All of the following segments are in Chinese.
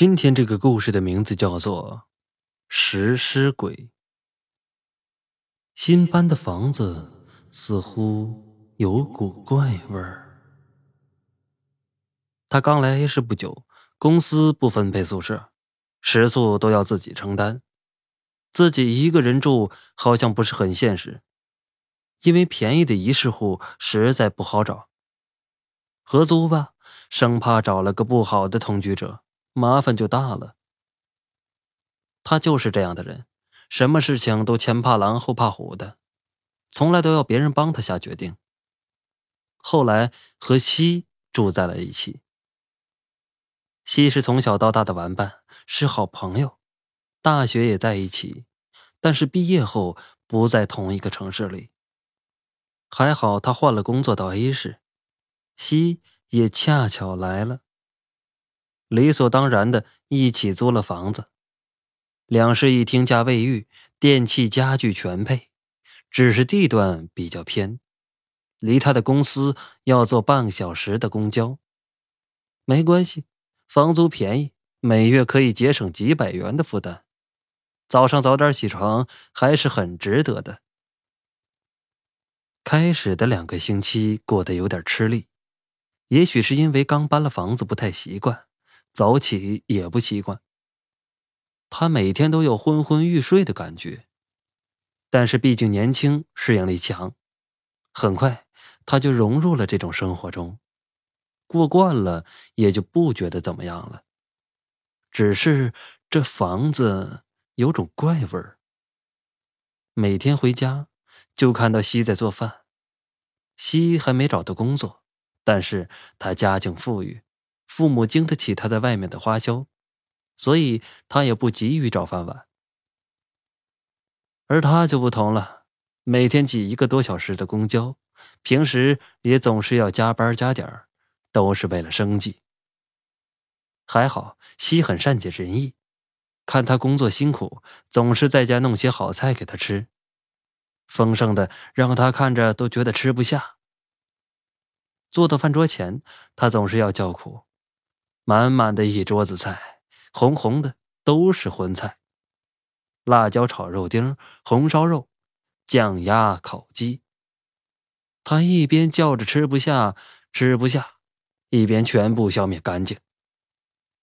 今天这个故事的名字叫做《食尸鬼》。新搬的房子似乎有股怪味儿。他刚来 A 市不久，公司不分配宿舍，食宿都要自己承担。自己一个人住好像不是很现实，因为便宜的一室户实在不好找。合租吧，生怕找了个不好的同居者。麻烦就大了。他就是这样的人，什么事情都前怕狼后怕虎的，从来都要别人帮他下决定。后来和西住在了一起。西是从小到大的玩伴，是好朋友，大学也在一起，但是毕业后不在同一个城市里。还好他换了工作到 A 市，西也恰巧来了。理所当然的一起租了房子，两室一厅加卫浴，电器家具全配，只是地段比较偏，离他的公司要坐半小时的公交。没关系，房租便宜，每月可以节省几百元的负担，早上早点起床还是很值得的。开始的两个星期过得有点吃力，也许是因为刚搬了房子不太习惯。早起也不习惯，他每天都有昏昏欲睡的感觉。但是毕竟年轻，适应力强，很快他就融入了这种生活中，过惯了也就不觉得怎么样了。只是这房子有种怪味儿。每天回家就看到西在做饭，西还没找到工作，但是他家境富裕。父母经得起他在外面的花销，所以他也不急于找饭碗。而他就不同了，每天挤一个多小时的公交，平时也总是要加班加点，都是为了生计。还好西很善解人意，看他工作辛苦，总是在家弄些好菜给他吃，丰盛的让他看着都觉得吃不下。坐到饭桌前，他总是要叫苦。满满的一桌子菜，红红的都是荤菜，辣椒炒肉丁、红烧肉、酱鸭、烤鸡。他一边叫着吃不下、吃不下，一边全部消灭干净。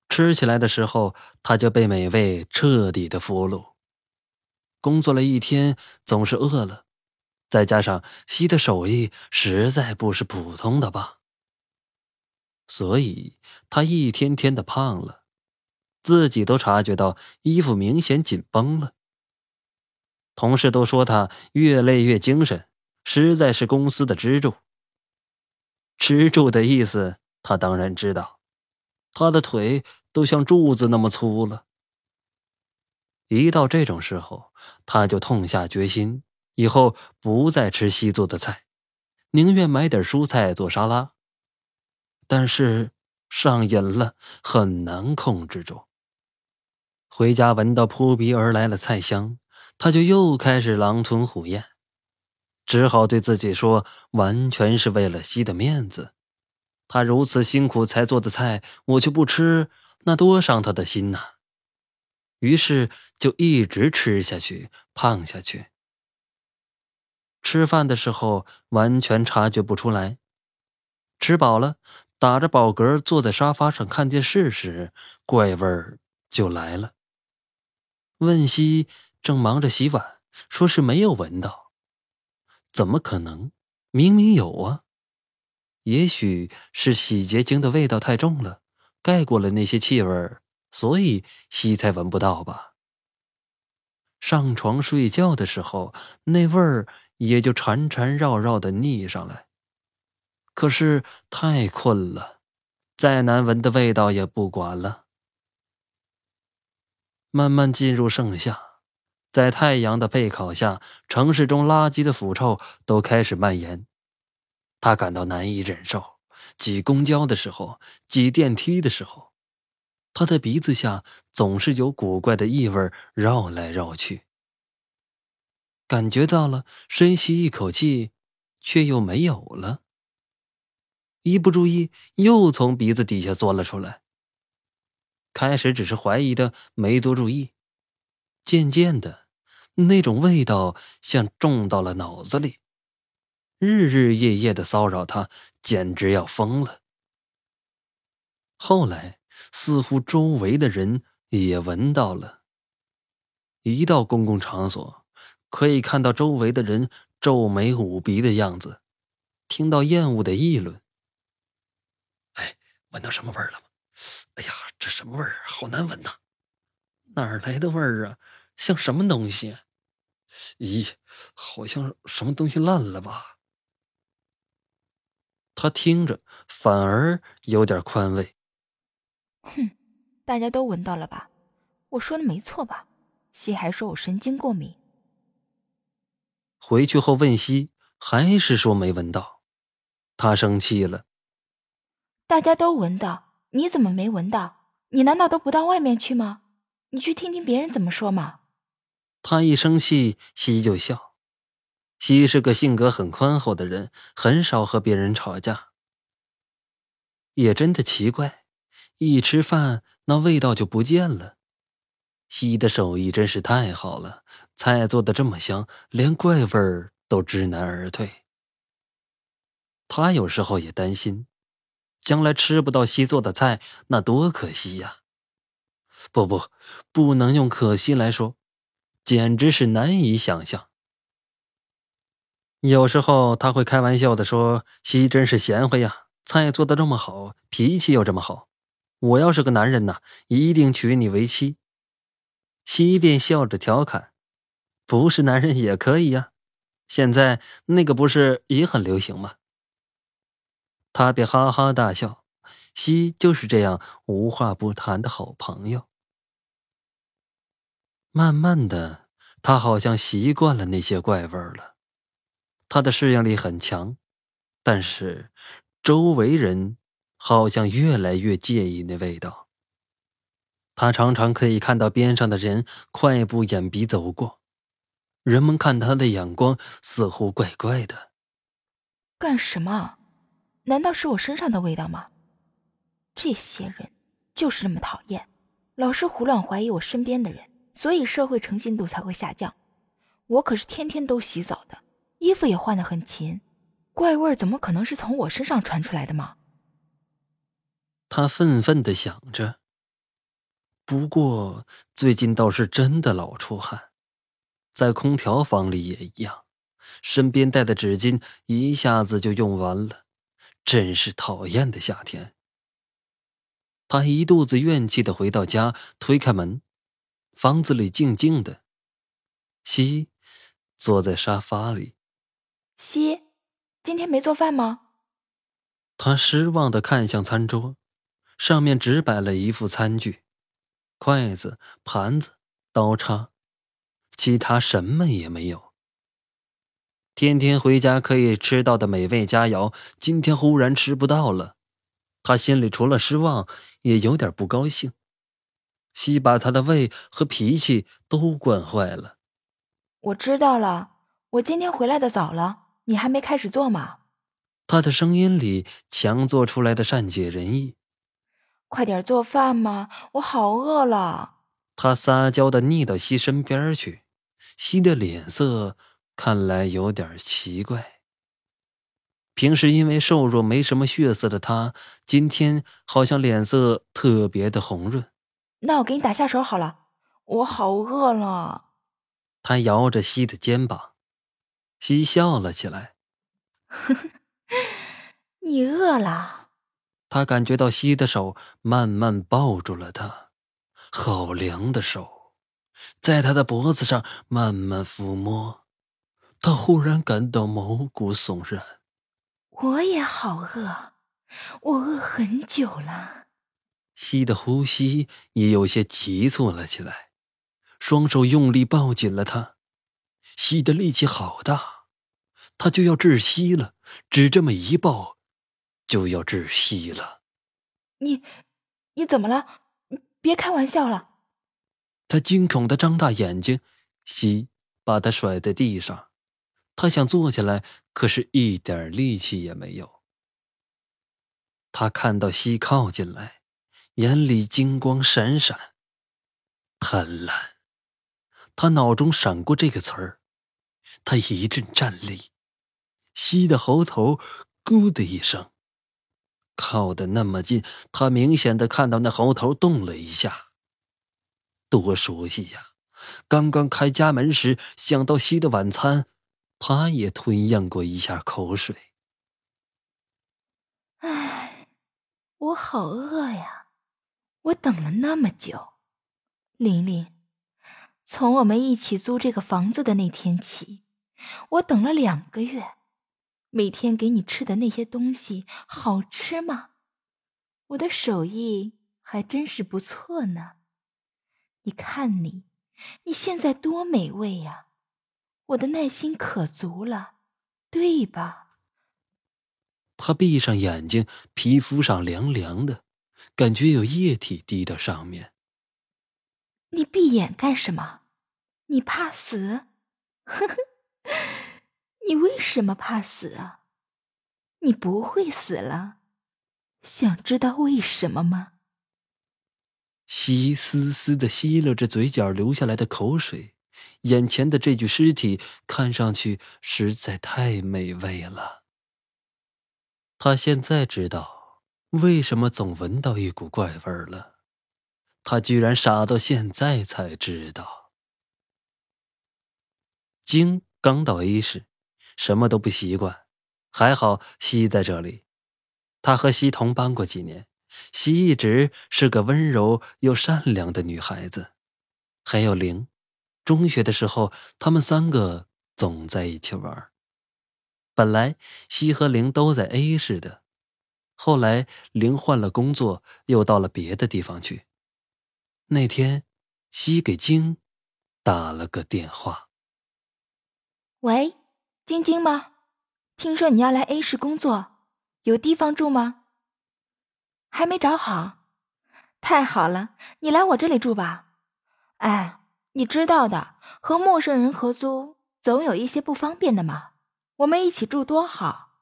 吃起来的时候，他就被美味彻底的俘虏。工作了一天，总是饿了，再加上西的手艺实在不是普通的棒。所以，他一天天的胖了，自己都察觉到衣服明显紧绷了。同事都说他越累越精神，实在是公司的支柱。支柱的意思，他当然知道，他的腿都像柱子那么粗了。一到这种时候，他就痛下决心，以后不再吃西做的菜，宁愿买点蔬菜做沙拉。但是上瘾了，很难控制住。回家闻到扑鼻而来的菜香，他就又开始狼吞虎咽，只好对自己说：“完全是为了西的面子。他如此辛苦才做的菜，我却不吃，那多伤他的心呐！”于是就一直吃下去，胖下去。吃饭的时候完全察觉不出来，吃饱了。打着饱嗝坐在沙发上看电视时，怪味儿就来了。问西正忙着洗碗，说是没有闻到，怎么可能？明明有啊！也许是洗洁精的味道太重了，盖过了那些气味所以西才闻不到吧。上床睡觉的时候，那味儿也就缠缠绕绕的腻上来。可是太困了，再难闻的味道也不管了。慢慢进入盛夏，在太阳的背烤下，城市中垃圾的腐臭都开始蔓延，他感到难以忍受。挤公交的时候，挤电梯的时候，他的鼻子下总是有古怪的异味绕来绕去。感觉到了，深吸一口气，却又没有了。一不注意，又从鼻子底下钻了出来。开始只是怀疑的，没多注意。渐渐的，那种味道像种到了脑子里，日日夜夜的骚扰他，简直要疯了。后来，似乎周围的人也闻到了。一到公共场所，可以看到周围的人皱眉捂鼻的样子，听到厌恶的议论。哎，闻到什么味儿了吗？哎呀，这什么味儿？好难闻呐！哪儿来的味儿啊？像什么东西？咦，好像什么东西烂了吧？他听着反而有点宽慰。哼，大家都闻到了吧？我说的没错吧？西还说我神经过敏。回去后问西，还是说没闻到。他生气了。大家都闻到，你怎么没闻到？你难道都不到外面去吗？你去听听别人怎么说嘛。他一生气，西就笑。西是个性格很宽厚的人，很少和别人吵架。也真的奇怪。一吃饭，那味道就不见了。西的手艺真是太好了，菜做的这么香，连怪味儿都知难而退。他有时候也担心，将来吃不到西做的菜，那多可惜呀！不不，不能用可惜来说，简直是难以想象。有时候他会开玩笑的说：“西真是贤惠呀，菜做的这么好，脾气又这么好。”我要是个男人呐，一定娶你为妻。西便笑着调侃：“不是男人也可以呀，现在那个不是也很流行吗？”他便哈哈大笑。西就是这样无话不谈的好朋友。慢慢的，他好像习惯了那些怪味儿了。他的适应力很强，但是周围人。好像越来越介意那味道。他常常可以看到边上的人快步掩鼻走过，人们看他的眼光似乎怪怪的。干什么？难道是我身上的味道吗？这些人就是这么讨厌，老是胡乱怀疑我身边的人，所以社会诚信度才会下降。我可是天天都洗澡的，衣服也换得很勤，怪味怎么可能是从我身上传出来的吗？他愤愤的想着。不过最近倒是真的老出汗，在空调房里也一样，身边带的纸巾一下子就用完了，真是讨厌的夏天。他一肚子怨气的回到家，推开门，房子里静静的，西坐在沙发里。西，今天没做饭吗？他失望的看向餐桌。上面只摆了一副餐具，筷子、盘子、刀叉，其他什么也没有。天天回家可以吃到的美味佳肴，今天忽然吃不到了，他心里除了失望，也有点不高兴。西把他的胃和脾气都惯坏了。我知道了，我今天回来的早了，你还没开始做吗？他的声音里强做出来的善解人意。快点做饭嘛，我好饿了。他撒娇的腻到西身边去，西的脸色看来有点奇怪。平时因为瘦弱没什么血色的他，今天好像脸色特别的红润。那我给你打下手好了，我好饿了。他摇着西的肩膀，西笑了起来。呵呵，你饿了。他感觉到西的手慢慢抱住了他，好凉的手，在他的脖子上慢慢抚摸。他忽然感到毛骨悚然。我也好饿，我饿很久了。西的呼吸也有些急促了起来，双手用力抱紧了他。西的力气好大，他就要窒息了，只这么一抱。就要窒息了，你，你怎么了？别开玩笑了！他惊恐的张大眼睛，西把他甩在地上，他想坐起来，可是一点力气也没有。他看到西靠进来，眼里金光闪闪。贪婪，他脑中闪过这个词儿，他一阵战栗，西的喉头“咕”的一声，靠得那么近，他明显的看到那喉头动了一下。多熟悉呀！刚刚开家门时想到西的晚餐，他也吞咽过一下口水。唉，我好饿呀！我等了那么久，玲玲，从我们一起租这个房子的那天起，我等了两个月。每天给你吃的那些东西好吃吗？我的手艺还真是不错呢。你看你，你现在多美味呀！我的耐心可足了，对吧？他闭上眼睛，皮肤上凉凉的，感觉有液体滴到上面。你闭眼干什么？你怕死？呵呵，你为什么怕死啊？你不会死了，想知道为什么吗？西丝丝的吸了着嘴角流下来的口水，眼前的这具尸体看上去实在太美味了。他现在知道为什么总闻到一股怪味儿了。他居然傻到现在才知道。京刚到 A 市，什么都不习惯，还好西在这里，他和西同班过几年。西一直是个温柔又善良的女孩子，还有灵。中学的时候，他们三个总在一起玩。本来西和玲都在 A 市的，后来玲换了工作，又到了别的地方去。那天，西给晶打了个电话：“喂，晶晶吗？听说你要来 A 市工作，有地方住吗？”还没找好，太好了，你来我这里住吧。哎，你知道的，和陌生人合租总有一些不方便的嘛。我们一起住多好。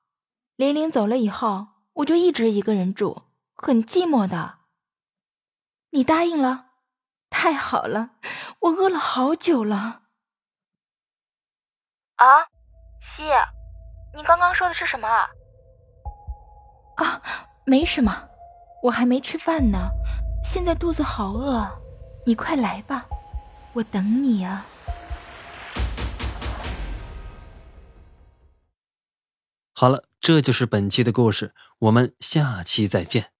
玲玲走了以后，我就一直一个人住，很寂寞的。你答应了，太好了，我饿了好久了。啊，西，你刚刚说的是什么？啊，没什么。我还没吃饭呢，现在肚子好饿，你快来吧，我等你啊！好了，这就是本期的故事，我们下期再见。